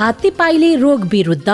हात्ती पाइले रोग विरुद्ध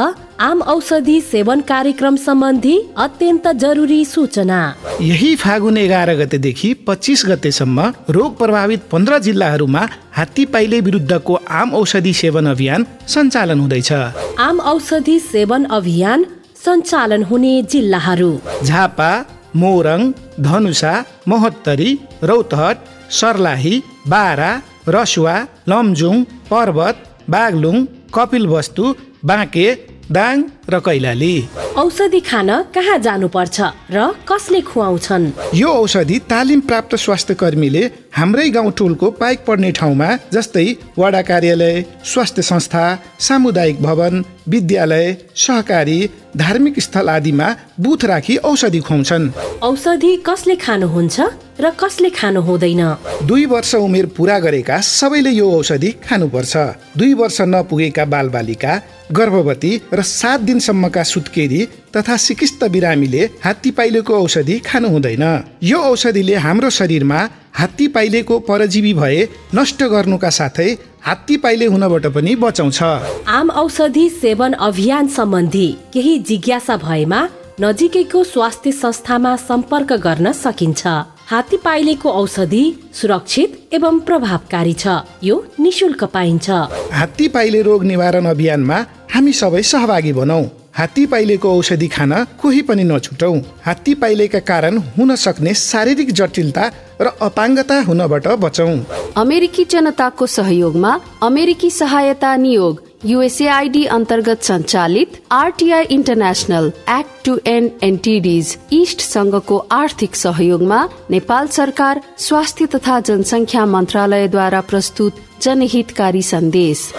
आम औषधि सेवन कार्यक्रम सम्बन्धी अत्यन्त जरुरी सूचना। यही फागुन एघार गतेदेखि पच्चिस गतेसम्म रोग प्रभावित पन्ध्र जिल्लाहरूमा हात्ती पाइले विरुद्धको आम औषधि सेवन अभियान सञ्चालन हुँदैछ। आम औषधि सेवन अभियान सञ्चालन हुने जिल्लाहरू। झापा मोरङ धनुषा महोत्तरी रौतहट सर्लाही बारा रसुवा लमजुङ पर्वत बागलुङ कपिलवस्तु बाँके दाङ र कैलाली। औषधि खान कहाँ जानुपर्छ र कसले खुवाउँछन्? यो औषधि तालिम प्राप्त स्वास्थ्य कर्मीले हाम्रै गाउँ टोलको पाइक पर्ने ठाउँमा जस्तै वडा कार्यालय स्वास्थ्य संस्था सामुदायिक भवन विद्यालय सहकारी धार्मिक स्थल आदिमा बुथ राखी औषधि खुवाउँछन्। औषधि कसले खानुहुन्छ? र कसले खानु हुँदैन? दुई वर्ष उमेर पुरा गरेका सबैले यो औषधि खानुपर्छ। दुई वर्ष नपुगेका बालबालिका गर्भवती र सात दिनसम्मका सुत्केरी तथा सिकिस्त बिरामीले हात्ती पाइलेको औषधि खानु हुँदैन। यो औषधिले हाम्रो शरीरमा हात्ती पाइलेको परजीवी भए नष्ट गर्नुका साथै हात्ती पाइले हुनबाट पनि बचाउँछ। आम औषधि सेवन अभियान सम्बन्धी केही जिज्ञासा भएमा नजिकैको स्वास्थ्य संस्थामा सम्पर्क गर्न सकिन्छ। हात्ती पाइलेको औषधि सुरक्षित एवं प्रभावकारी छ। यो निशुल्क पाइन्छ। हात्ती पाइले रोग निवारण अभियानमा हामी सबै सहभागी बनौ। हात्ती पाइलेको औषधि खान कोही पनि नछुटौ। हात्ती पाइलेका कारण हुन सक्ने शारीरिक जटिलता र अपाङ्गता हुनबाट बचौ। अमेरिकी जनताको सहयोगमा अमेरिकी सहायता नियोग युएसएआईडी अन्तर्गत सञ्चालित RTI international act to end NTDs east संघको आर्थिक सहयोगमा नेपाल सरकार स्वास्थ्य तथा जनसङ्ख्या मन्त्रालयद्वारा प्रस्तुत जनहितकारी सन्देश।